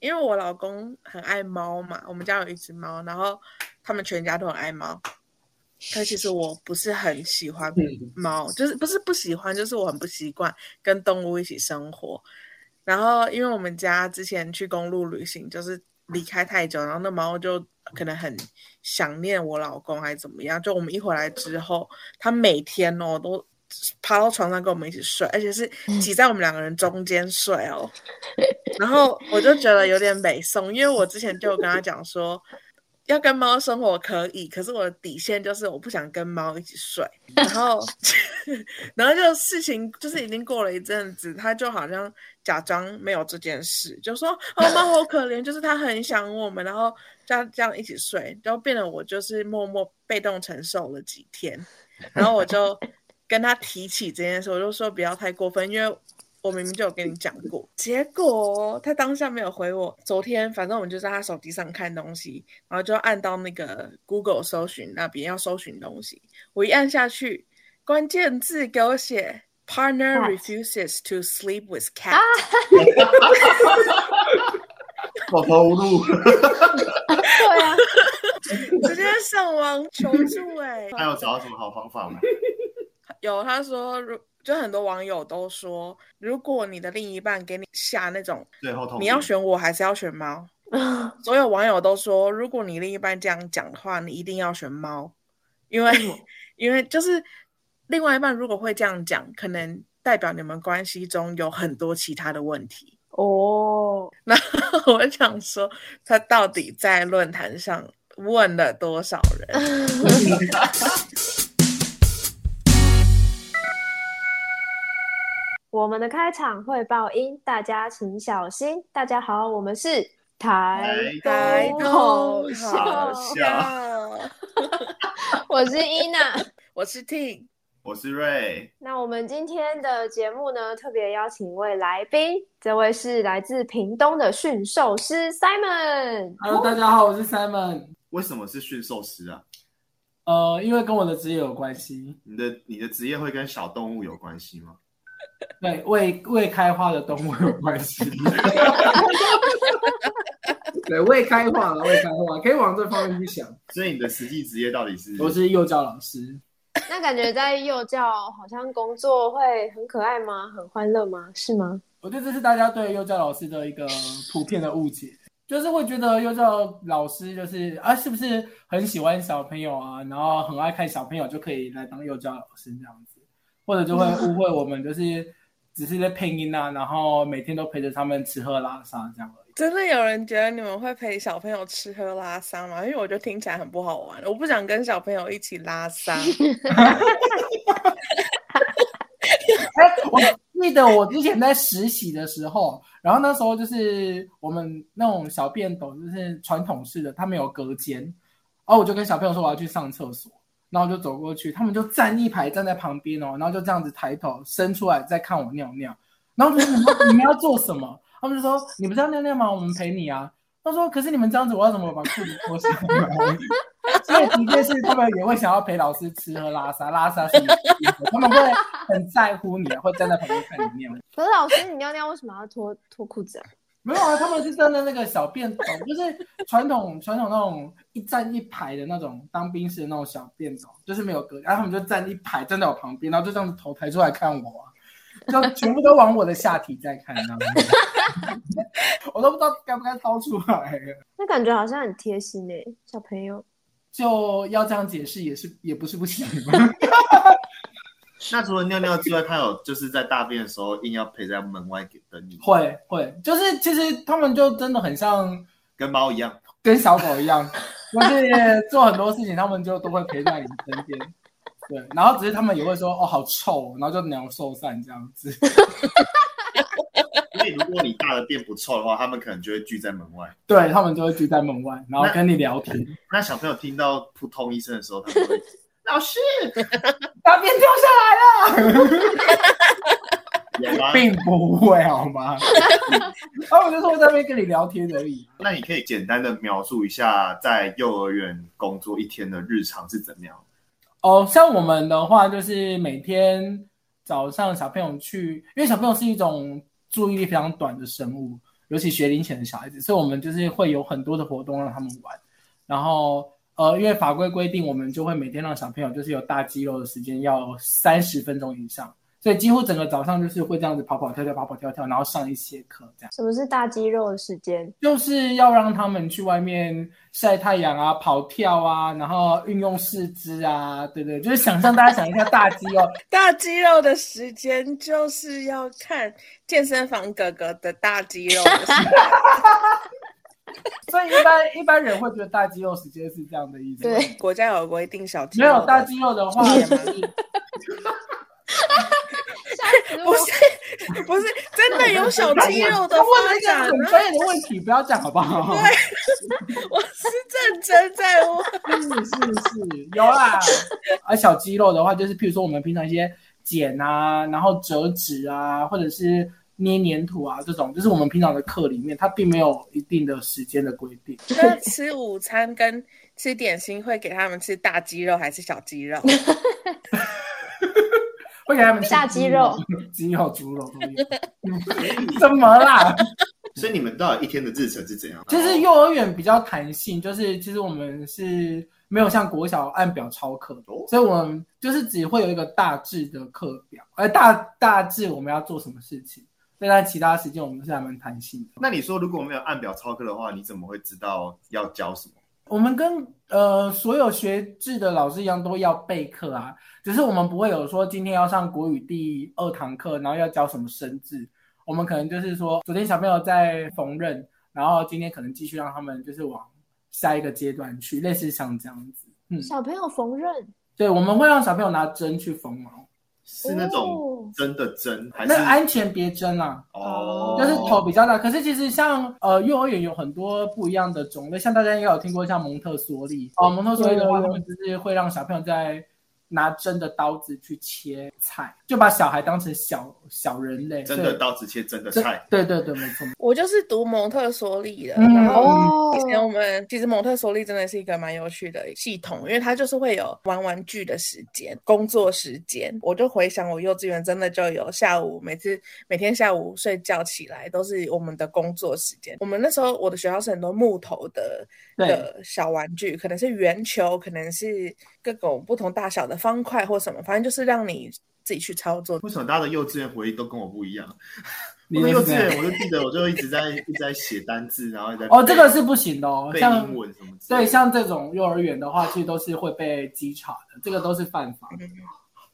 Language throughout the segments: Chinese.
因为我老公很爱猫嘛，我们家有一只猫，然后他们全家都很爱猫。但其实我不是很喜欢猫，就是不是不喜欢，就是我很不习惯跟动物一起生活。然后因为我们家之前去公路旅行，就是离开太久，然后那猫就可能很想念我老公还是怎么样。就我们一回来之后，它每天哦都爬到床上跟我们一起睡，而且是挤在我们两个人中间睡哦。然后我就觉得有点美松，因为我之前就跟他讲说。要跟猫生活可以，可是我的底线就是我不想跟猫一起睡。然后，然后就事情就是已经过了一阵子，他就好像假装没有这件事，就说：“哦，猫好可怜，就是它很想我们。”然后这样这样一起睡，然后变得我就是默默被动承受了几天。然后我就跟他提起这件事，我就说不要太过分，因为。我明明就有跟你讲过，结果他当下没有回我。昨天反正我们就在他手机上看东西，然后就按到那个 Google 搜寻那边要搜寻东西，我一按下去，关键字给我写 Partner refuses to sleep with cat。我头无路。对啊，直接上网求助哎。他有找到什么好方法吗？有，他说如。就很多网友都说，如果你的另一半给你下那种，你要选我还是要选猫？所有网友都说，如果你另一半这样讲的话，你一定要选猫，因为 因为就是另外一半如果会这样讲，可能代表你们关系中有很多其他的问题哦。那我想说，他到底在论坛上问了多少人？我们的开场会爆音，大家请小心。大家好，我们是台台头笑笑，我是伊娜，我是 T，我是瑞。那我们今天的节目呢，特别邀请一位来宾，这位是来自屏东的驯兽师 Simon。Hello，大家好，我是 Simon。为什么是驯兽师啊？呃，因为跟我的职业有关系。你的你的职业会跟小动物有关系吗？对，未未开花的动物有关系。对，未开化了，未开化，可以往这方面去想。所以你的实际职业到底是？我是幼教老师。那感觉在幼教好像工作会很可爱吗？很欢乐吗？是吗？我觉得这是大家对幼教老师的一个普遍的误解，就是会觉得幼教老师就是啊，是不是很喜欢小朋友啊，然后很爱看小朋友就可以来当幼教老师这样子。或者就会误会我们就是只是在配音啊，然后每天都陪着他们吃喝拉撒这样而已。真的有人觉得你们会陪小朋友吃喝拉撒吗？因为我觉得听起来很不好玩，我不想跟小朋友一起拉撒。我记得我之前在实习的时候，然后那时候就是我们那种小便斗，就是传统式的，它没有隔间，然后我就跟小朋友说我要去上厕所。然后就走过去，他们就站一排站在旁边哦，然后就这样子抬头伸出来在看我尿尿。然后就说：“你们你们要做什么？”他们就说：“你不是要尿尿吗？我们陪你啊。”他说：“可是你们这样子，我要怎么把裤子脱下来？” 所以的确是他们也会想要陪老师吃喝拉撒，拉撒什么他们会很在乎你，会站在旁边看你尿。可是老师，你尿尿为什么要脱脱裤子啊？没有啊，他们是站在那个小便斗，就是传统传统那种一站一排的那种当兵式的那种小便斗，就是没有隔，然后他们就站一排站在我旁边，然后就这样子头抬出来看我，就全部都往我的下体在看，那样子，我都不知道该不该掏出来。那感觉好像很贴心诶，小朋友就要这样解释也是也不是不行。那除了尿尿之外，他有就是在大便的时候硬要陪在门外给等你。会会，就是其实他们就真的很像跟猫一样，跟小狗一样，就是做很多事情，他们就都会陪在你身边。对，然后只是他们也会说哦好臭，然后就鸟兽散这样子。所以如果你大的便不臭的话，他们可能就会聚在门外。对他们就会聚在门外，然后跟你聊天。那小朋友听到扑通一声的时候，他们会。老师，大便掉下来了，并不会好吗？啊，我就说在那边跟你聊天而已。那你可以简单的描述一下在幼儿园工作一天的日常是怎么样？哦，像我们的话，就是每天早上小朋友去，因为小朋友是一种注意力非常短的生物，尤其学龄前的小孩子，所以我们就是会有很多的活动让他们玩。然后呃，因为法规规定，我们就会每天让小朋友就是有大肌肉的时间要三十分钟以上。所以几乎整个早上就是会这样子跑跑跳跳，跑跑跳跳，然后上一些课这样。什么是大肌肉的时间？就是要让他们去外面晒太阳啊，跑跳啊，然后运用四肢啊，对对，就是想象大家想一下大肌肉，大肌肉的时间就是要看健身房哥哥的大肌肉。所以一般一般人会觉得大肌肉时间是这样的意思。对，国家有规定小肌肉。没有大肌肉的话。不是不是真的有小肌肉的发展？很专业的问题，不要讲好不好？对，我是认真在问。是是是，有啦。而小肌肉的话，就是譬如说我们平常一些剪啊，然后折纸啊，或者是捏黏土啊，这种，就是我们平常的课里面，它并没有一定的时间的规定。那吃午餐跟吃点心会给他们吃大鸡肉还是小鸡肉？会给他们大鸡肉、鸡肉、猪肉都有。怎么啦？所以你们到底一天的日程是怎样？就是幼儿园比较弹性，就是其实我们是没有像国小按表超课的，所以我们就是只会有一个大致的课表，而大大致我们要做什么事情。但在其他时间我们是还蛮弹性的。那你说如果没有按表操课的话，你怎么会知道要教什么？我们跟呃所有学制的老师一样，都要备课啊。只是我们不会有说今天要上国语第二堂课，然后要教什么生字。我们可能就是说，昨天小朋友在缝纫，然后今天可能继续让他们就是往下一个阶段去，类似像这样子。嗯，小朋友缝纫，对，我们会让小朋友拿针去缝毛，是那种真的针，还是那安全别针啊？哦，就是头比较大。可是其实像呃幼儿园有很多不一样的种类，像大家应该有听过像蒙特梭利哦，蒙特梭利的话，他们就是会让小朋友在。拿真的刀子去切菜，就把小孩当成小小人类。真的刀子切真的菜。对对对，没错。我就是读蒙特梭利的，然后以前我们其实蒙特梭利真的是一个蛮有趣的系统，因为它就是会有玩玩具的时间、工作时间。我就回想我幼稚园真的就有下午，每次每天下午睡觉起来都是我们的工作时间。我们那时候我的学校是很多木头的的小玩具，可能是圆球，可能是各种不同大小的。方块或什么，反正就是让你自己去操作。为什么大家的幼稚园回忆都跟我不一样？我的幼稚园，我就记得，我就一直在一直在写单字，然后在哦，这个是不行的哦。像英文什么？对，像这种幼儿园的话，其实都是会被稽查的，这个都是犯法的。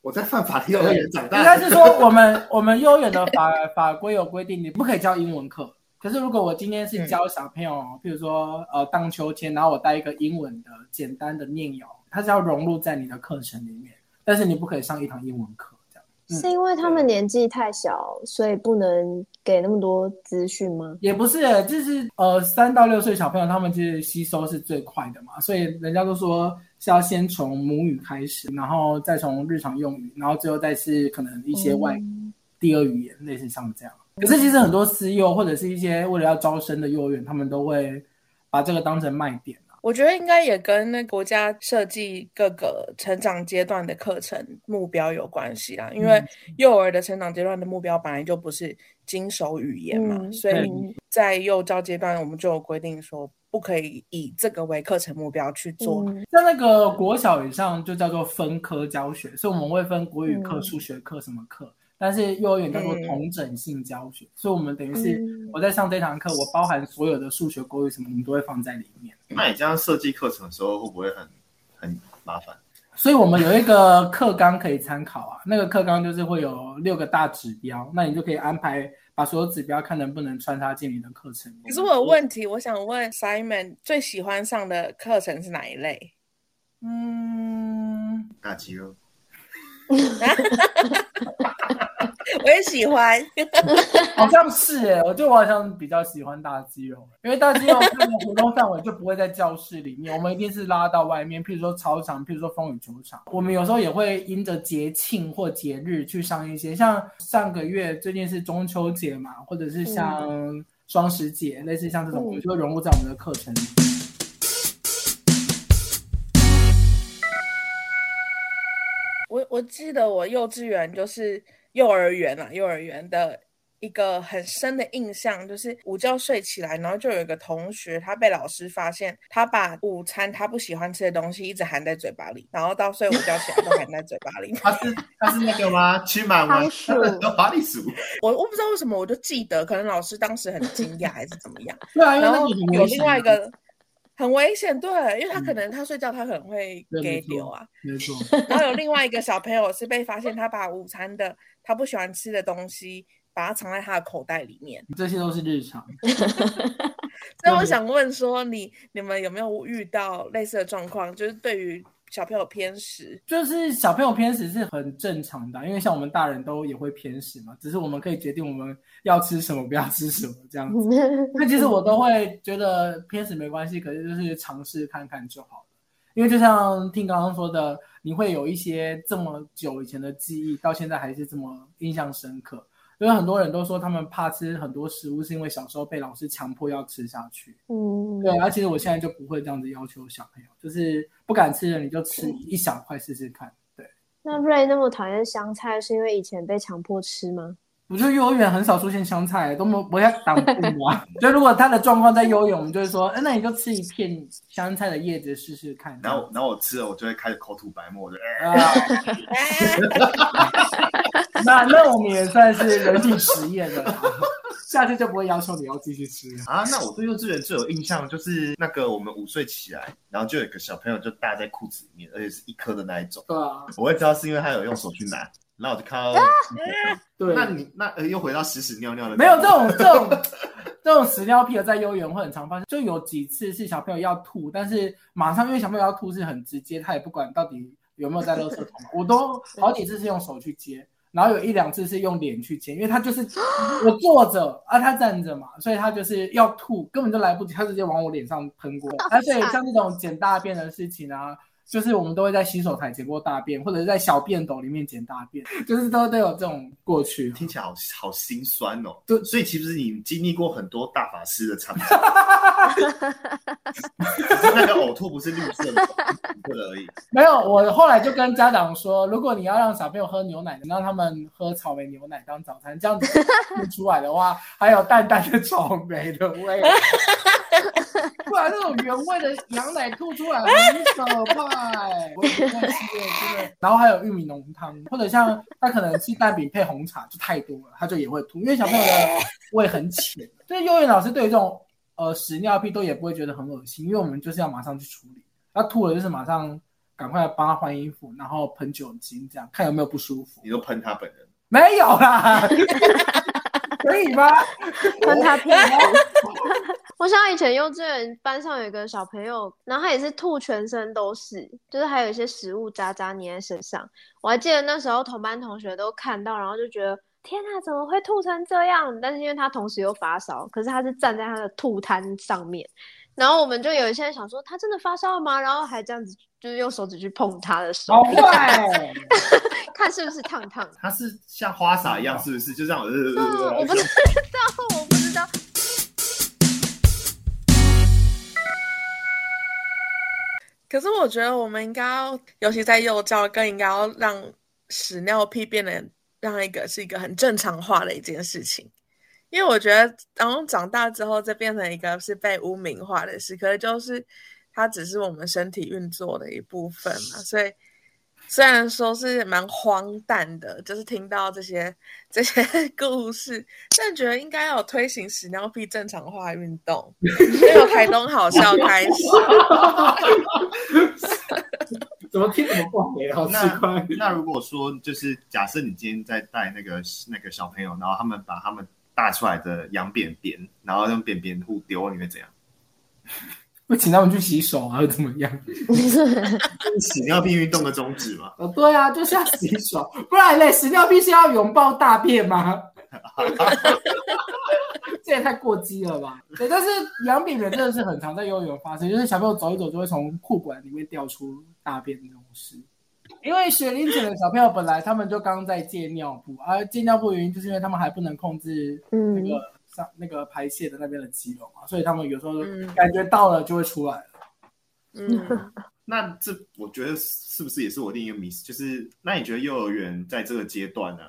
我在犯法的幼儿园长大。应该是说，我们我们幼儿园的法法规有规定，你不可以教英文课。可是如果我今天是教小朋友，譬如说呃荡秋千，然后我带一个英文的简单的念谣。它是要融入在你的课程里面，但是你不可以上一堂英文课，这样。是因为他们年纪太小，所以不能给那么多资讯吗？也不是，就是呃，三到六岁小朋友他们其实吸收是最快的嘛，所以人家都说是要先从母语开始，然后再从日常用语，然后最后再是可能一些外第二语言，类似像这样。可是其实很多私幼或者是一些为了要招生的幼儿园，他们都会把这个当成卖点。我觉得应该也跟那国家设计各个成长阶段的课程目标有关系啦。因为幼儿的成长阶段的目标本来就不是经手语言嘛，所以在幼教阶段我们就有规定说不可以以这个为课程目标去做。在那个国小以上就叫做分科教学，所以我们会分国语课、数学课什么课。但是幼儿园叫做同整性教学，所以我们等于是我在上这堂课，我包含所有的数学、国语什么，我们都会放在里面。那你这样设计课程的时候，会不会很很麻烦？所以我们有一个课纲可以参考啊，那个课纲就是会有六个大指标，那你就可以安排把所有指标看能不能穿插进你的课程。可是我有问题，我想问 Simon 最喜欢上的课程是哪一类？嗯，大肌肉。我也喜欢，好像是哎，我就我好像比较喜欢大肌肉，因为大肌肉它的活动范围就不会在教室里面，我们一定是拉到外面，譬如说操场，譬如说风雨球场。我们有时候也会因着节庆或节日去上一些，像上个月最近是中秋节嘛，或者是像双十节，类似像这种，就会融入在我们的课程里。我我记得我幼稚园就是幼儿园啊，幼儿园的一个很深的印象，就是午觉睡起来，然后就有一个同学，他被老师发现，他把午餐他不喜欢吃的东西一直含在嘴巴里，然后到睡午觉起来都含在嘴巴里。他是 他是那个吗？吃满完花栗鼠。我我不知道为什么，我就记得，可能老师当时很惊讶还是怎么样。对啊，然后有另外一个很危险，对，因为他可能他睡觉他可能会给丢啊，没错。然后有另外一个 小朋友是被发现，他把午餐的他不喜欢吃的东西。把它藏在他的口袋里面，这些都是日常。所以我想问说，你你们有没有遇到类似的状况？就是对于小朋友偏食，就是小朋友偏食是很正常的，因为像我们大人都也会偏食嘛，只是我们可以决定我们要吃什么，不要吃什么这样子。那其实我都会觉得偏食没关系，可是就是尝试看看就好了。因为就像听刚刚说的，你会有一些这么久以前的记忆，到现在还是这么印象深刻。因为很多人都说他们怕吃很多食物，是因为小时候被老师强迫要吃下去。嗯，对。而其实我现在就不会这样子要求小朋友，就是不敢吃的你就吃一小块试试看。对。那瑞那么讨厌香菜，是因为以前被强迫吃吗？我觉得幼儿园很少出现香菜，都不不要 挡路啊。就如果他的状况在幼儿园，我们就会说，哎，那你就吃一片香菜的叶子试试看。然后，然后我吃了，我就会开始口吐白沫的。那那我们也算是人体实验了，下次就不会要求你要继续吃啊。那我对幼稚园最有印象就是那个我们午睡起来，然后就有一个小朋友就搭在裤子里面，而且是一颗的那一种。对啊，我会知道是因为他有用手去拿。然后我就看到，对，那你那又回到屎屎尿尿的，没有这种这种这种屎尿屁的，在幼儿园会很常发生。就有几次是小朋友要吐，但是马上因为小朋友要吐是很直接，他也不管到底有没有在垃圾桶，我都好几次是用手去接，然后有一两次是用脸去亲，因为他就是我坐着啊，他站着嘛，所以他就是要吐，根本就来不及，他直接往我脸上喷过。而且像这种捡大便的事情啊。就是我们都会在洗手台捡过大便，或者是在小便斗里面捡大便，就是都都有这种过去，听起来好好心酸哦。对，所以其实你经历过很多大法师的场景，只是那个呕吐不是绿色的，而已。没有，我后来就跟家长说，如果你要让小朋友喝牛奶，让他们喝草莓牛奶当早餐，这样子 吐出来的话，还有淡淡的草莓的味。不然那种原味的羊奶吐出来很可怕哎！我不太吃真的。然后还有玉米浓汤，或者像他可能吃蛋饼配红茶就太多了，他就也会吐，因为小朋友的胃很浅。所以幼儿园老师对于这种呃屎尿屁都也不会觉得很恶心，因为我们就是要马上去处理。他吐了就是马上赶快帮他换衣服，然后喷酒精，这样看有没有不舒服。你都喷他本人？没有啦，可以吗？喷他屁！我想以前幼稚园班上有一个小朋友，然后他也是吐全身都是，就是还有一些食物渣渣粘在身上。我还记得那时候同班同学都看到，然后就觉得天哪，怎么会吐成这样？但是因为他同时又发烧，可是他是站在他的吐摊上面，然后我们就有一些人想说他真的发烧了吗？然后还这样子就是用手指去碰他的手，看是不是烫烫。他是像花洒一样，是不是？就这样，我不知道，我不知道。可是我觉得我们应该要，尤其在幼教，更应该要让屎尿屁变得让一个是一个很正常化的一件事情。因为我觉得，然后长大之后，这变成一个是被污名化的事，可是就是它只是我们身体运作的一部分嘛，所以。虽然说是蛮荒诞的，就是听到这些这些 故事，但觉得应该要推行屎尿屁正常化运动。由台东好笑开始，怎么听怎么不好？好奇怪。那如果说就是假设你今天在带那个那个小朋友，然后他们把他们大出来的羊便便，然后用便便互丢，你会怎样？会请他们去洗手啊，怎么样？屎尿屁运动的宗旨吗？哦，对啊，就是要洗手，不然嘞，屎尿屁是要拥抱大便吗？这也太过激了吧？对，但是羊便便真的是很常在幼儿园发生，就是小朋友走一走就会从裤管里面掉出大便那种事。因为学龄前的小朋友本来他们就刚在戒尿布，而戒尿布的原因就是因为他们还不能控制那个。上那个排泄的那边的肌肉嘛，所以他们有时候感觉到了就会出来了。嗯，那这我觉得是不是也是我另一个迷思？就是那你觉得幼儿园在这个阶段呢，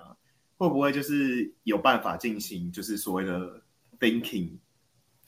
会不会就是有办法进行就是所谓的 thinking？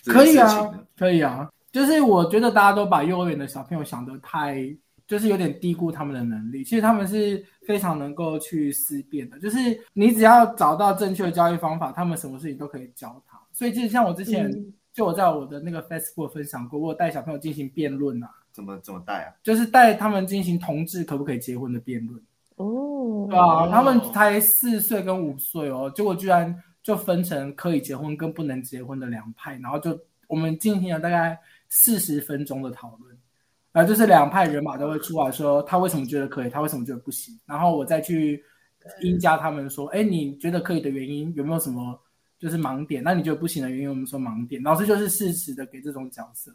可以啊，可以啊。就是我觉得大家都把幼儿园的小朋友想得太，就是有点低估他们的能力。其实他们是非常能够去思辨的。就是你只要找到正确的交易方法，他们什么事情都可以教他。所以其实像我之前就我在我的那个 Facebook 分享过，我带小朋友进行辩论啊。怎么怎么带啊？就是带他们进行同志可不可以结婚的辩论。哦，对啊，他们才四岁跟五岁哦，结果居然就分成可以结婚跟不能结婚的两派，然后就我们进行了大概四十分钟的讨论，然后就是两派人马都会出来说他为什么觉得可以，他为什么觉得不行，然后我再去应加他们说，哎，你觉得可以的原因有没有什么就是盲点？那你觉得不行的原因，我们说盲点，老师就是适时的给这种角色。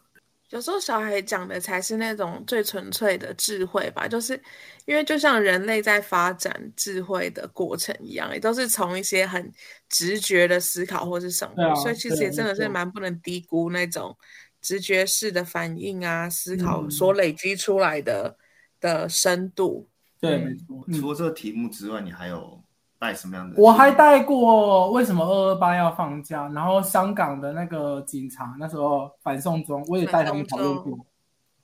有时候小孩讲的才是那种最纯粹的智慧吧，就是因为就像人类在发展智慧的过程一样，也都是从一些很直觉的思考或是什么，所以其实也真的是蛮不能低估那种直觉式的反应啊，思考所累积出来的的深度。对，没错。除了这个题目之外，你还有？带什么样的？我还带过为什么二二八要放假，然后香港的那个警察那时候反送中，我也带他们讨论过。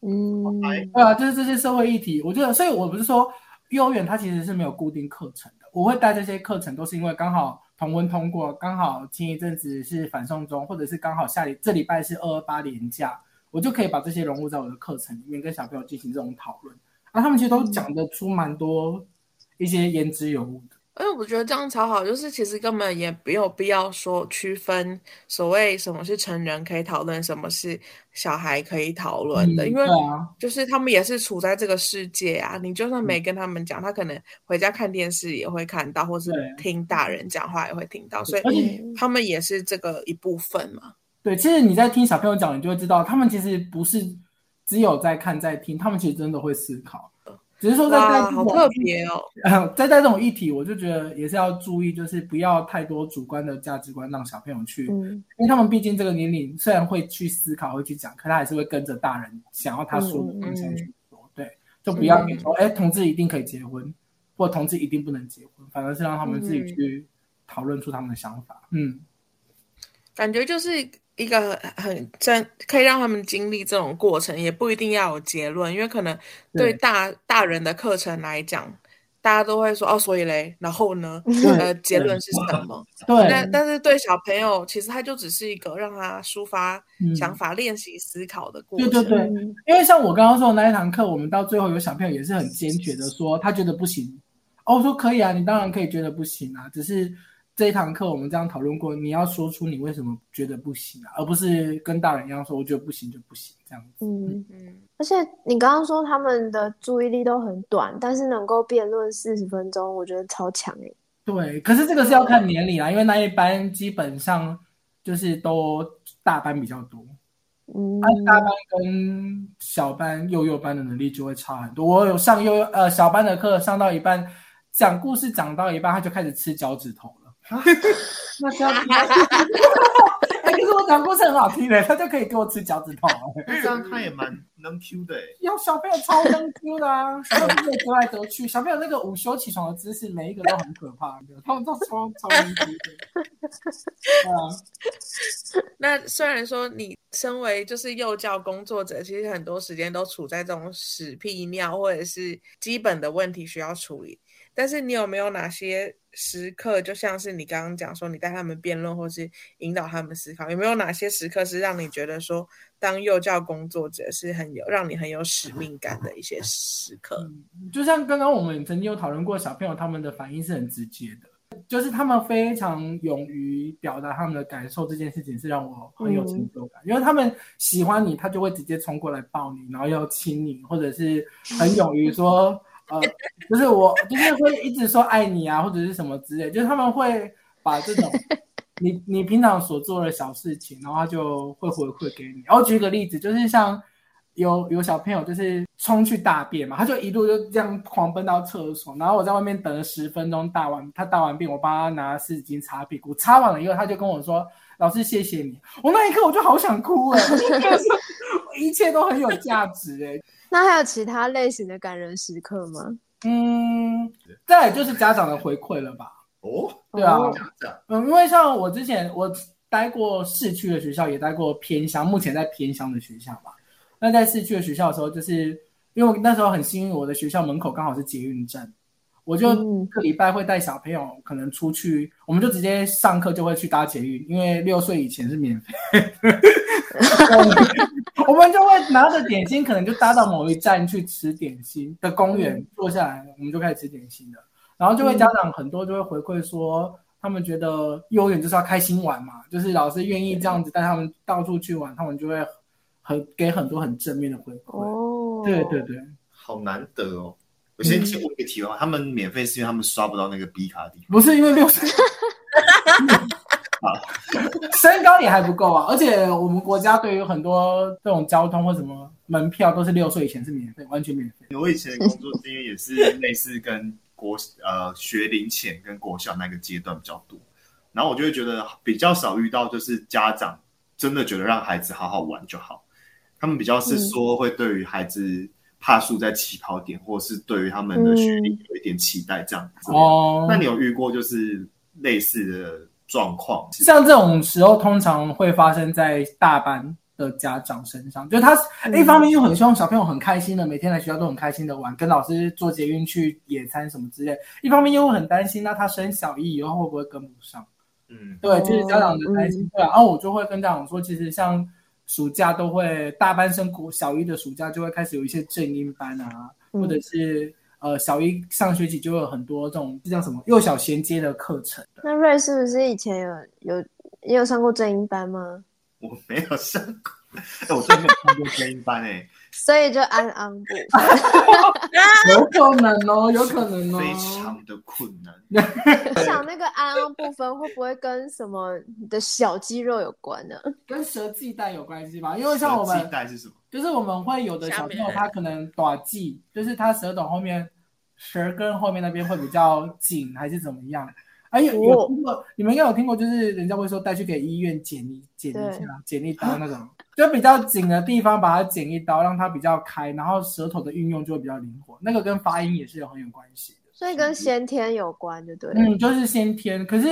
嗯，对啊，就是这些社会议题，我觉得，所以我不是说幼儿园它其实是没有固定课程的，我会带这些课程，都是因为刚好同温通过，刚好前一阵子是反送中，或者是刚好下礼这礼拜是二二八连假，我就可以把这些融入在我的课程里面，跟小朋友进行这种讨论。啊，他们其实都讲得出蛮多一些言之有物的。因为我觉得这样超好，就是其实根本也没有必要说区分所谓什么是成人可以讨论，什么是小孩可以讨论的，因为就是他们也是处在这个世界啊。你就算没跟他们讲，他可能回家看电视也会看到，或是听大人讲话也会听到，所以他们也是这个一部分嘛。对，其实你在听小朋友讲，你就会知道，他们其实不是只有在看在听，他们其实真的会思考。只是说在带好特别哦，在带这种议题，我就觉得也是要注意，就是不要太多主观的价值观让小朋友去，因为他们毕竟这个年龄虽然会去思考会去讲，可他还是会跟着大人想要他说的方向去说。对，就不要你说哎，同志一定可以结婚，或同志一定不能结婚，反而是让他们自己去讨论出他们的想法。嗯，感觉就是。一个很真可以让他们经历这种过程，也不一定要有结论，因为可能对大大人的课程来讲，大家都会说哦，所以嘞，然后呢，呃，结论是什么？对。但但是对小朋友，其实他就只是一个让他抒发想法、练习思考的过程。对对对。因为像我刚刚说的那一堂课，我们到最后有小朋友也是很坚决的说，他觉得不行。哦，我说可以啊，你当然可以觉得不行啊，只是。这一堂课我们这样讨论过，你要说出你为什么觉得不行啊，而不是跟大人一样说我觉得不行就不行这样子。嗯嗯。而且你刚刚说他们的注意力都很短，但是能够辩论四十分钟，我觉得超强哎。对，可是这个是要看年龄啊，因为那一班基本上就是都大班比较多。嗯。大班跟小班、幼幼班的能力就会差很多。我有上幼幼呃小班的课，上到一半讲故事讲到一半，他就开始吃脚趾头。那这样，可是我讲故事很好听的，他就可以给我吃脚趾头。这样他也蛮能 Q 的，有小朋友超能 Q 的啊，小朋友折来折去，小朋友那个午休起床的姿势，每一个都很可怕，他们都超超能 Q 的。啊，那虽然说你身为就是幼教工作者，其实很多时间都处在这种屎屁尿或者是基本的问题需要处理。但是你有没有哪些时刻，就像是你刚刚讲说，你带他们辩论，或是引导他们思考，有没有哪些时刻是让你觉得说，当幼教工作者是很有让你很有使命感的一些时刻？就像刚刚我们曾经有讨论过，小朋友他们的反应是很直接的，就是他们非常勇于表达他们的感受，这件事情是让我很有成就感，因为他们喜欢你，他就会直接冲过来抱你，然后要亲你，或者是很勇于说。呃，就是我，就是会一直说爱你啊，或者是什么之类，就是他们会把这种你你平常所做的小事情，然后他就会回馈给你。然后举个例子，就是像有有小朋友就是冲去大便嘛，他就一路就这样狂奔到厕所，然后我在外面等了十分钟，大完他大完便，我帮他拿湿纸巾擦屁股，擦完了以后，他就跟我说：“老师，谢谢你。”我那一刻我就好想哭哎，一切都很有价值哎。那还有其他类型的感人时刻吗？嗯，再就是家长的回馈了吧。哦，对啊，哦嗯，因为像我之前我待过市区的学校，也待过偏乡，目前在偏乡的学校吧。那在市区的学校的时候，就是因为我那时候很幸运，我的学校门口刚好是捷运站，我就个礼拜会带小朋友可能出去，我们就直接上课就会去搭捷运，因为六岁以前是免费。我们就会拿着点心，可能就搭到某一站去吃点心的公园，坐下来，我们就开始吃点心了。然后就会家长很多就会回馈说，他们觉得幼儿园就是要开心玩嘛，就是老师愿意这样子带他们到处去玩，他们就会很给很多很正面的回馈。哦，对对对，好难得哦。我先先问一个题外话，他们免费是因为他们刷不到那个 B 卡的地方。不是因为六岁，身高也还不够啊。而且我们国家对于很多这种交通或什么门票都是六岁以前是免费，完全免费。我以前的工作经验也是类似跟国呃学龄前跟国小那个阶段比较多，然后我就会觉得比较少遇到就是家长真的觉得让孩子好好玩就好，他们比较是说会对于孩子怕输在起跑点，或是对于他们的学历有一点期待这样子。哦，那你有遇过就是类似的状况？像这种时候，通常会发生在大班的家长身上，就是他一方面又很希望小朋友很开心的，每天来学校都很开心的玩，跟老师坐捷运去野餐什么之类；一方面又会很担心，那他升小一以后会不会跟不上？嗯，对，就是家长的担心。嗯对啊，然后我就会跟家长说，其实像暑假都会大班升国小一的暑假就会开始有一些正音班啊，嗯或者是呃小一上学期就会有很多这种这叫什么幼小衔接的课程。那瑞是不是以前有有也有上过正音班吗？我没有上过，哎，我真的没有上过配音班哎，所以就安安部 有可能哦，有可能哦，非常的困难。我想那个安安部分会不会跟什么你的小肌肉有关呢？跟舌系带有关系吧？因为像我们带是什么？就是我们会有的小朋友他可能短系，就是他舌头后面舌根后面那边会比较紧，还是怎么样？哎，有有哦听过？你们应该有听过，就是人家会说带去给医院剪一剪一下，剪一刀那种，就比较紧的地方把它剪一刀，让它比较开，然后舌头的运用就会比较灵活。那个跟发音也是有很有关系的。所以跟先天有关，就对。嗯，就是先天，可是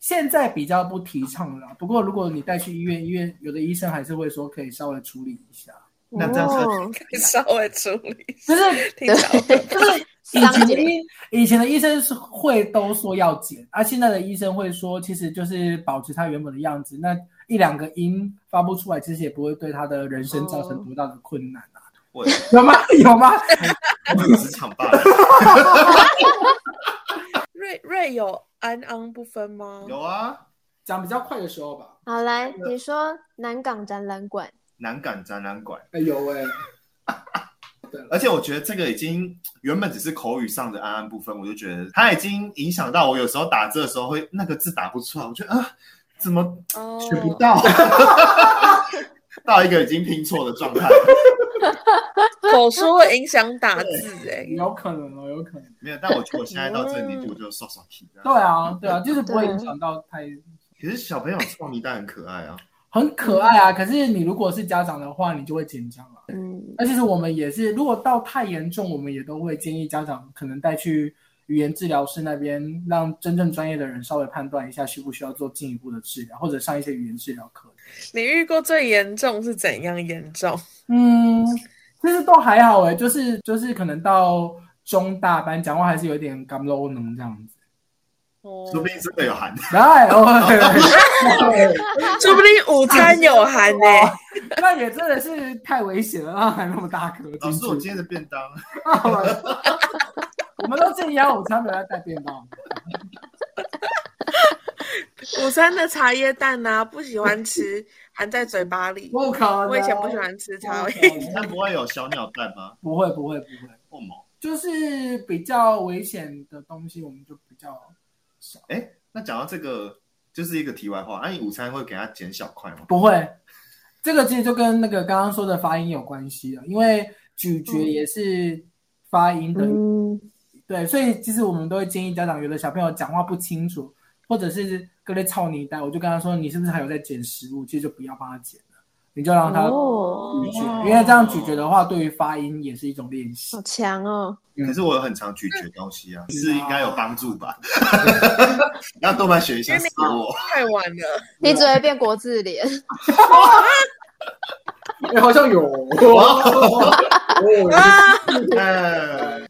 现在比较不提倡了。不过如果你带去医院，医院有的医生还是会说可以稍微处理一下。那这样是哦可以稍微处理，就是就是以前的医以前的医生是会都说要剪，而、现在的医生会说，其实就是保持他原本的样子，那一两个音发不出来，其实也不会对他的人生造成多大的困难啊。我有吗？有吗？职场霸凌瑞瑞有安安不分吗？有啊，讲比较快的时候吧。好来，你说南港展览馆，南港展览馆。哎有哎、而且我觉得这个已经原本只是口语上的安安部分，我就觉得它已经影响到我有时候打字的时候会那个字打不出来，我觉得啊，怎么哦，学不到？到一个已经拼错的状态。口说会影响打字哎、有可能哦，有可能。没有，但我觉得我现在到这个年纪，我就刷刷题。对啊，对啊，就是不会影响到太 可是小朋友创意但很可爱啊。很可爱啊。可是你如果是家长的话，你就会紧张了。嗯，那其实我们也是，如果到太严重，我们也都会建议家长可能带去语言治疗师那边，让真正专业的人稍微判断一下需不需要做进一步的治疗，或者上一些语言治疗课。你遇过最严重是怎样严重？嗯，其实都还好哎，就是就是可能到中大班讲话还是有点干 low 能这样子。哦说不定真的有含。来，哦，说不定午餐有含呢、那也真的是太危险了，让还那么大颗。老师，我今天的便当，我们都建议要午餐不要带便当。午餐的茶叶蛋呐、不喜欢吃，含在嘴巴里。不可能！我以前不喜欢吃茶叶蛋，那不会有小鸟蛋吗？不会，不会，不会，就是比较危险的东西，我们就比较少。哎，那讲到这个，就是一个题外话。那你午餐会给他剪小块吗？不会，这个其实就跟那个刚刚说的发音有关系了，因为咀嚼也是发音的，嗯，对，所以其实我们都会建议家长，有的小朋友讲话不清楚，或者是各类操泥带，我就跟他说，你是不是还有在捡食物？其实就不要帮他捡了，你就让他哦咀嚼，因为这样咀嚼的话，对于发音也是一种练习好。强哦！可是我很常咀嚼东西啊，是应该有帮助吧？要多半学一下。太晚了，你只会变国字脸，哎，好像有。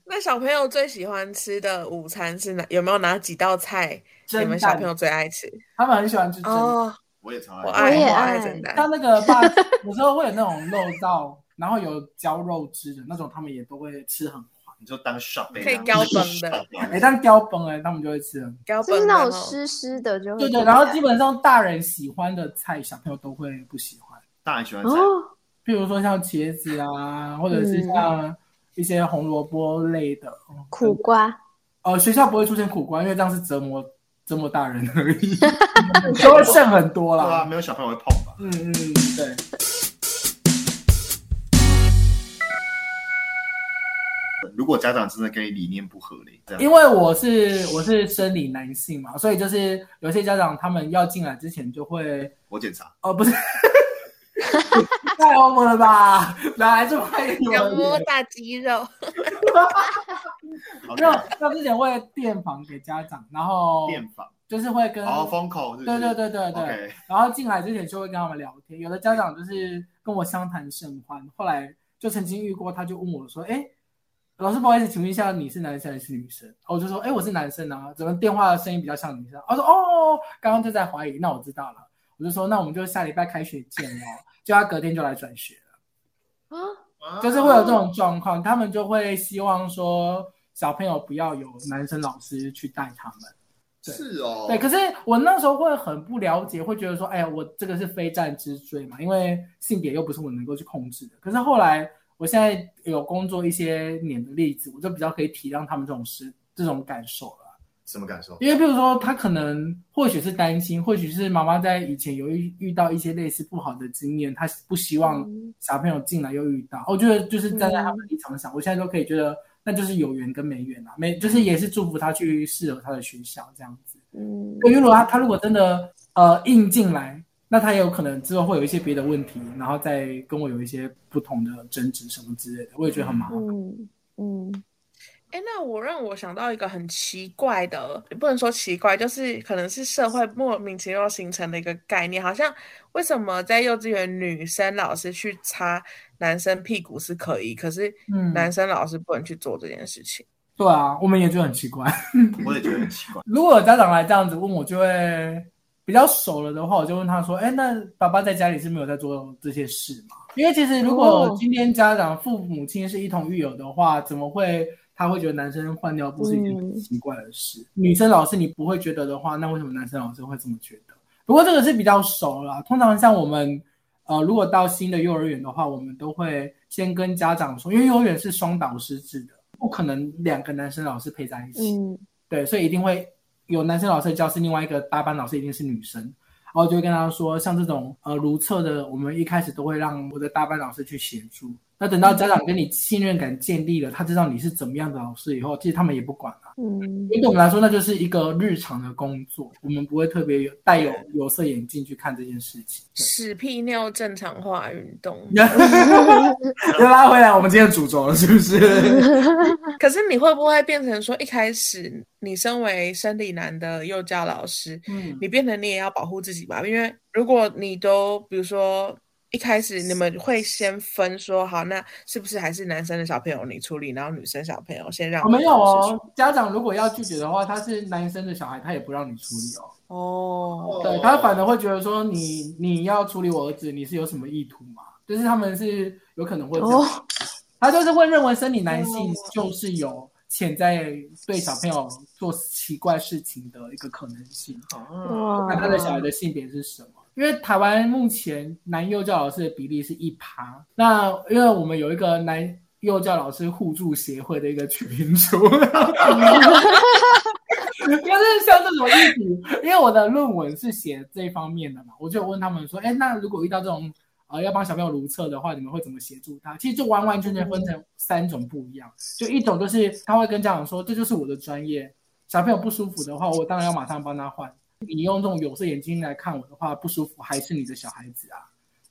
那小朋友最喜欢吃的午餐是哪？有没有哪几道菜蒸你们小朋友最爱吃？他们很喜欢吃蒸。哦，我也超我爱。我爱我也爱蒸蛋。像那个爸，有时候会有那种肉燥，然后有浇肉汁的那种，他们也都会吃很。你就当 shop 可以标本的哎，但雕崩哎，他们就会吃很。标就是那种湿湿的就会对对。然后基本上大人喜欢的菜，小朋友都会不喜欢。大人喜欢菜，哦，譬如说像茄子啊，或者是像一些红萝卜类的。苦瓜，呃，学校不会出现苦瓜，因为这样是折磨折磨大人而已，就会剩很多对啊，啦。没有小朋友会碰吧？嗯嗯，对。如果家长真的跟你理念不合嘞，这样因为我是我是生理男性嘛，所以就是有些家长他们要进来之前就会，我检查，哦，不是，太 over 了吧？哪来这么爱幼要？摸大肌肉，没有，他之前会电访给家长，然后电访，就是会跟然后封口是不是，对对对对对 OK 然后进来之前就会跟他们聊天。有的家长就是跟我相谈甚欢，后来就曾经遇过，他就问我说：“哎，老师不好意思，请问一下你是男生还是女生？”我就说：“哎，我是男生啊，怎么电话的声音比较像女生？”他说：“哦，刚刚就在怀疑，那我知道了。”我就说：“那我们就下礼拜开学见哦。”就他隔天就来转学了，啊，就是会有这种状况，他们就会希望说小朋友不要有男生老师去带他们。是哦，对，可是我那时候会很不了解，会觉得说，哎呀，我这个是非战之罪嘛，因为性别又不是我能够去控制的。可是后来，我现在有工作一些年的例子，我就比较可以体谅他们这种事、这种感受了。什么感受？因为比如说，他可能或许是担心，或许是妈妈在以前有遇遇到一些类似不好的经验，他不希望嗯小朋友进来又遇到。我觉得就是站在他们立场想，我现在都可以觉得那就是有缘跟没缘啊，没就是也是祝福他去适合他的学校这样子。嗯，对，因为如果他他如果真的呃硬进来，那他也有可能之后会有一些别的问题，然后再跟我有一些不同的争执什么之类的，我也觉得很麻烦。嗯嗯，哎，那我让我想到一个很奇怪的，也不能说奇怪，就是可能是社会莫名其妙形成的一个概念，好像为什么在幼稚园女生老师去擦男生屁股是可以，可是嗯男生老师不能去做这件事情。对啊，我们也觉得很奇怪。我也觉得很奇怪。如果有家长来这样子问我，就会比较熟了的话，我就问他说：“哎，那爸爸在家里是没有在做这些事吗？”因为其实如果哦今天家长父母亲是一同育有的话，怎么会他会觉得男生换尿布是一件很奇怪的事？女生老师你不会觉得的话，那为什么男生老师会这么觉得？不过这个是比较熟了，通常像我们。呃，如果到新的幼儿园的话，我们都会先跟家长说，因为幼儿园是双导师制的，不可能两个男生老师配在一起。嗯对，所以一定会有男生老师的教室，另外一个搭班老师一定是女生。然后就会跟他说，像这种呃如厕的，我们一开始都会让我的大班老师去协助。那等到家长跟你信任感建立了，他知道你是怎么样的老师以后，其实他们也不管了。嗯对我们来说，那就是一个日常的工作，我们不会特别有带有有色眼镜去看这件事情。屎屁尿正常化运动，又拉回来我们今天的主轴了，是不是？可是你会不会变成说，一开始你身为生理男的幼教老师，嗯，你变成你也要保护自己吧？因为如果你都比如说一开始你们会先分说好，那是不是还是男生的小朋友你处理，然后女生小朋友先让我没有哦。家长如果要拒绝的话，他是男生的小孩，他也不让你处理哦。哦，对他反而会觉得说你你要处理我儿子，你是有什么意图嘛？就是他们是有可能会这样，哦他就是会认为生理男性就是有潜在对小朋友做奇怪事情的一个可能性。哦，哇看他的小孩的性别是什么？因为台湾目前男幼教老师的比例是一趴，那因为我们有一个男幼教老师互助协会的一个群组，就是像这种议题，因为我的论文是写这一方面的嘛，我就问他们说，哎，那如果遇到这种呃要帮小朋友如厕的话，你们会怎么协助他？其实就完完全全分成三种不一样，就一种就是他会跟家长说，这就是我的专业，小朋友不舒服的话，我当然要马上帮他换。你用这种有色眼镜来看我的话，不舒服还是你的小孩子啊。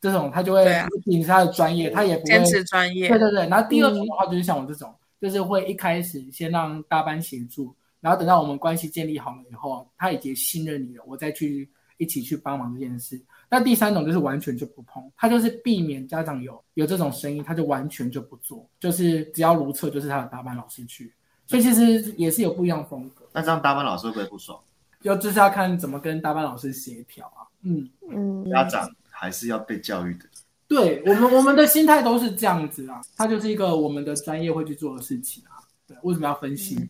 这种他就会对啊秉持他的专业，他也不会坚持专业对，对对，然后第二种嗯的话就是像我这种，就是会一开始先让大班协助，然后等到我们关系建立好了以后，他已经信任你了，我再去一起去帮忙这件事。那第三种就是完全就不碰，他就是避免家长有有这种声音，他就完全就不做，就是只要如厕就是他的大班老师去，所以其实也是有不一样风格，那这样大班老师会不会不爽？就就是要看怎么跟大班老师协调啊，嗯。嗯，家长还是要被教育的。对我们，我们的心态都是这样子啊，它就是一个我们的专业会去做的事情啊。对，为什么要分析？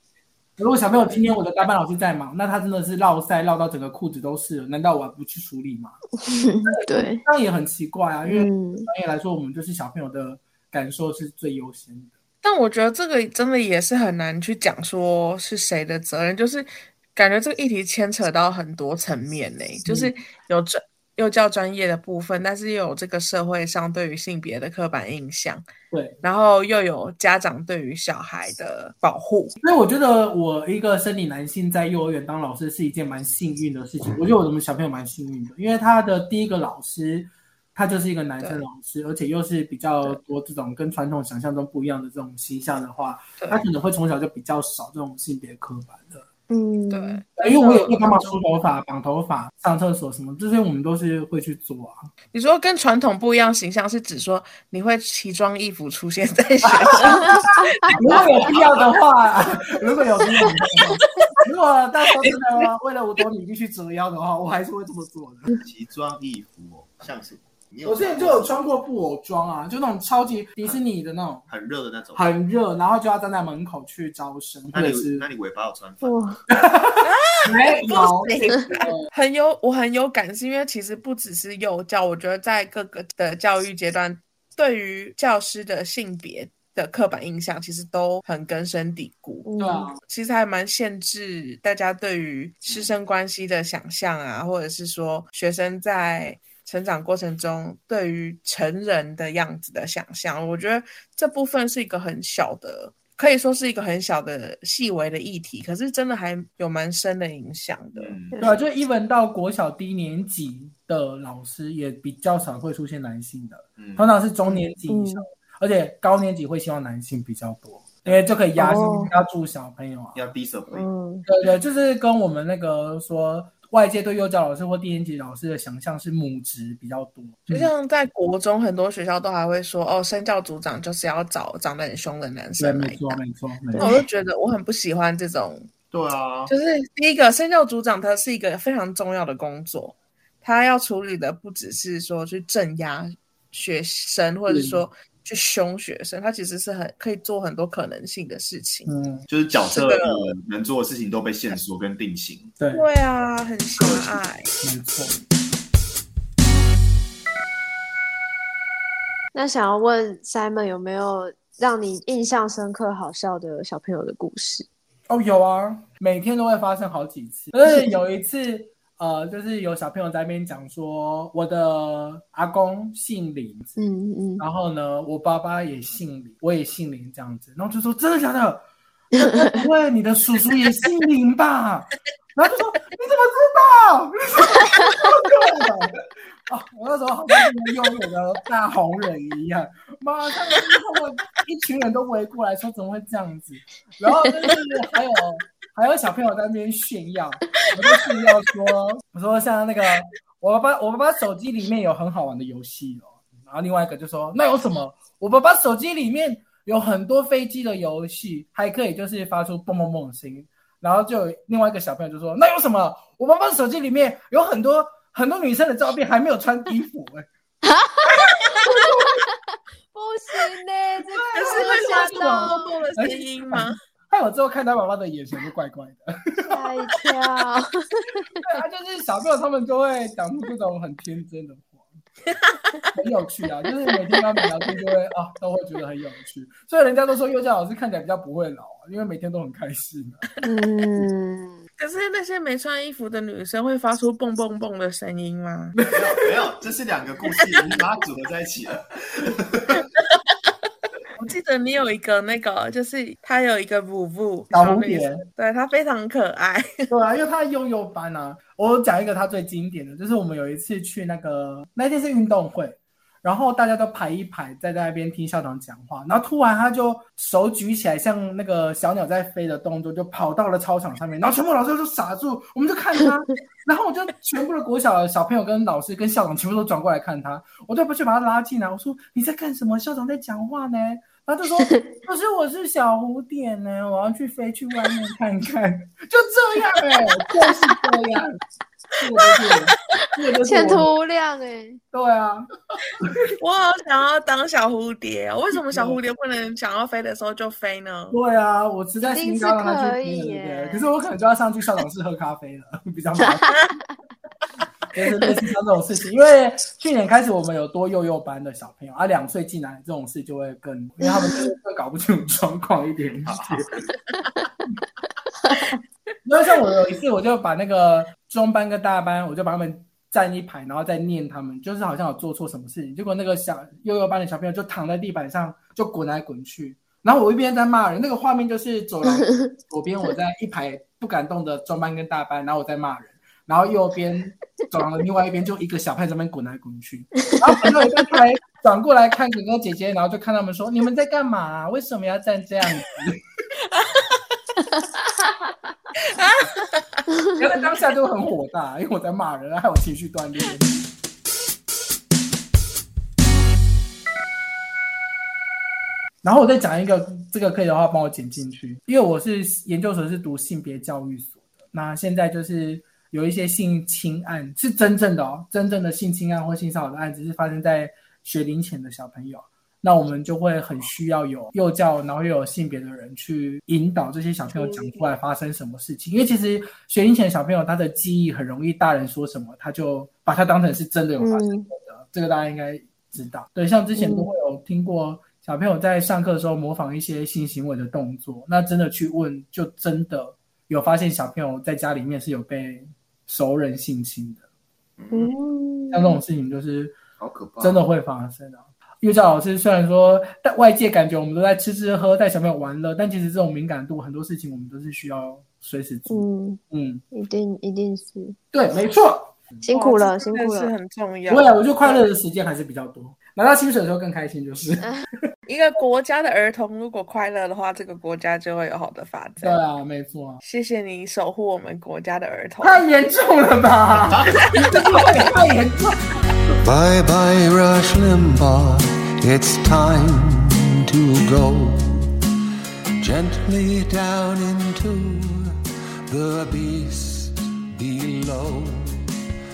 如果小朋友今天我的大班老师在忙，那他真的是绕塞绕到整个裤子都是了，难道我还不去处理吗？对，这样也很奇怪啊，因为嗯专业来说，我们就是小朋友的感受是最优先的。但我觉得这个真的也是很难去讲说是谁的责任，就是感觉这个议题牵扯到很多层面呢，就是有专幼教专业的部分，但是又有这个社会上对于性别的刻板印象，对，然后又有家长对于小孩的保护。所以我觉得我一个生理男性在幼儿园当老师是一件蛮幸运的事情。我觉得我们小朋友蛮幸运的，因为他的第一个老师，他就是一个男生老师，而且又是比较多这种跟传统想象中不一样的这种形象的话，他可能会从小就比较少这种性别刻板的。嗯，对，因为我有会帮忙梳头发、绑头发、上厕所什么，这些我们都是会去做啊。你说跟传统不一样形象，是指说你会奇装异服出现在学校？如果有必要的话，如果有必要的话，如果到时候真的为了五斗米必须折腰的话，我还是会这么做的。奇装异服哦，像是你我之前就有穿过布偶装啊，就那种超级迪士尼的那种，很热的那种。很热，然后就要站在门口去招生，或那你是那你尾巴有穿没有 很有我很有感，是因为其实不只是幼教，我觉得在各个的教育阶段，对于教师的性别的刻板印象，其实都很根深蒂固。对啊，其实还蛮限制大家对于师生关系的想象啊，或者是说学生在成长过程中对于成人的样子的想象。我觉得这部分是一个很小的，可以说是一个很小的细微的议题，可是真的还有蛮深的影响的。嗯，对啊，就 even 到国小低年级的老师也比较少会出现男性的，嗯通常是中年级以上，而且高年级会希望男性比较多，因为就可以压压住小朋友啊。要低手回。嗯，对对，就是跟我们那个说，外界对幼教老师或低年级老师的想象是母职比较多，就像在国中，很多学校都还会说，哦，身教组长就是要找长得很凶的男，生来没错当。没错没那错，我就觉得我很不喜欢这种对啊，就是第一个身教组长，他是一个非常重要的工作，他要处理的不只是说去镇压学生，或者是。说去凶学生，他其实是很可以做很多可能性的事情。嗯，就是角色这个能做的事情都被限缩跟定型。对，对啊，很狭隘。没错。那想要问 Simon 有没有让你印象深刻、好笑的小朋友的故事？哦，有啊，每天都会发生好几次。而且有一次，呃，就是有小朋友在那边讲说，我的阿公姓林，嗯嗯然后呢，我爸爸也姓林，我也姓林这样子，然后就说真的假的？不会，你的叔叔也姓林吧？然后就说你怎么知道？哦，我那时候好像是幼儿园的大红人一样，马上就是他们一群人都围过来说怎么会这样子？然后就是还有还有小朋友在那边炫耀，我就炫耀说，我说像那个我爸爸我爸爸手机里面有很好玩的游戏哦，然后另外一个就说那有什么？我爸爸手机里面有很多飞机的游戏，还可以就是发出蹦蹦蹦的声音。然后就有另外一个小朋友就说：“那有什么？我爸爸手机里面有很多很多女生的照片，还没有穿衣服、欸。”不行呢、这可是个会吓到蹦蹦的声音吗？害我之后看他爸爸的眼神就怪怪的。吓一跳。对啊，就是小朋友他们就会讲出这种很天真的话，很有趣啊。就是每天跟他们聊天，就会啊，都会觉得很有趣。所以人家都说幼教老师看起来比较不会老啊，因为每天都很开心啊。嗯，可是那些没穿衣服的女生会发出蹦蹦蹦的声音吗？没有没有，这是两个故事，你把它组合在一起了。我记得你有一个那个，就是它有一个舞步小蝴蝶，对，它非常可爱。对啊，因为他的幼幼班啊，我讲一个他最经典的，就是我们有一次去那个那天是运动会，然后大家都排一排在那边听校长讲话，然后突然他就手举起来，像那个小鸟在飞的动作，就跑到了操场上面，然后全部老师就傻住，我们就看他，然后我就全部的国小的小朋友跟老师跟校长全部都转过来看他，我就不去把他拉进来，我说你在干什么？校长在讲话呢。然后就说：“可是我是小蝴蝶呢，我要去飞去外面看看。”就这样哎，就是这样。前途无量哎。对啊，我好想要当小蝴蝶。为什么小蝴蝶不能想要飞的时候就飞呢？对啊，我实在心高了，可以。可是我可能就要上去校长室喝咖啡了，比较麻烦。就是类似像这种事情，因为去年开始我们有多幼幼班的小朋友，啊，两岁进来这种事就会更，因为他们会搞不清楚状况一点点。因为像我有一次，我就把那个中班跟大班，我就把他们站一排，然后再念他们，就是好像有做错什么事情，结果那个小幼幼班的小朋友就躺在地板上就滚来滚去，然后我一边在骂人，那个画面就是走廊 左边我在一排不敢动的中班跟大班，然后我在骂人。然后右边走廊的另外一边就一个小派在那边滚来滚去，然后朋友也在台转过来看哥哥姐姐，然后就看他们说：“你们在干嘛？为什么要站这样子？” 啊，哈哈哈原来当下就很火大，因为我在骂人，害我情绪断裂。然后我再讲一个，这个可以的话帮我剪进去，因为我是研究所是读性别教育所的，那现在就是。有一些性侵案是真正的哦，真正的性侵案或性骚扰的案子是发生在学龄前的小朋友，那我们就会很需要有幼教，然后又有性别的人去引导这些小朋友讲出来发生什么事情。因为其实学龄前小朋友他的记忆很容易，大人说什么他就把它当成是真的有发生过的，这个大家应该知道。对，像之前都会有听过小朋友在上课的时候模仿一些性行为的动作，那真的去问，就真的有发现小朋友在家里面是有被。熟人性侵的，嗯，像这种事情就是好可怕，真的会发生啊。幼教老师虽然说，但外界感觉我们都在吃吃喝喝带小朋友玩乐，但其实这种敏感度，很多事情我们都是需要随时做。嗯嗯，一定一定是对，没错，辛苦了，辛苦了，是很重要。对啊，我觉得快乐的时间还是比较多，拿到薪水的时候更开心，就是。一个国家的儿童如果快乐的话，这个国家就会有好的发展。对啊，没错。谢谢你守护我们国家的儿童。太严重了吧？太严重。Bye bye Rush Limbaugh, it's time to go gently down into the beast below.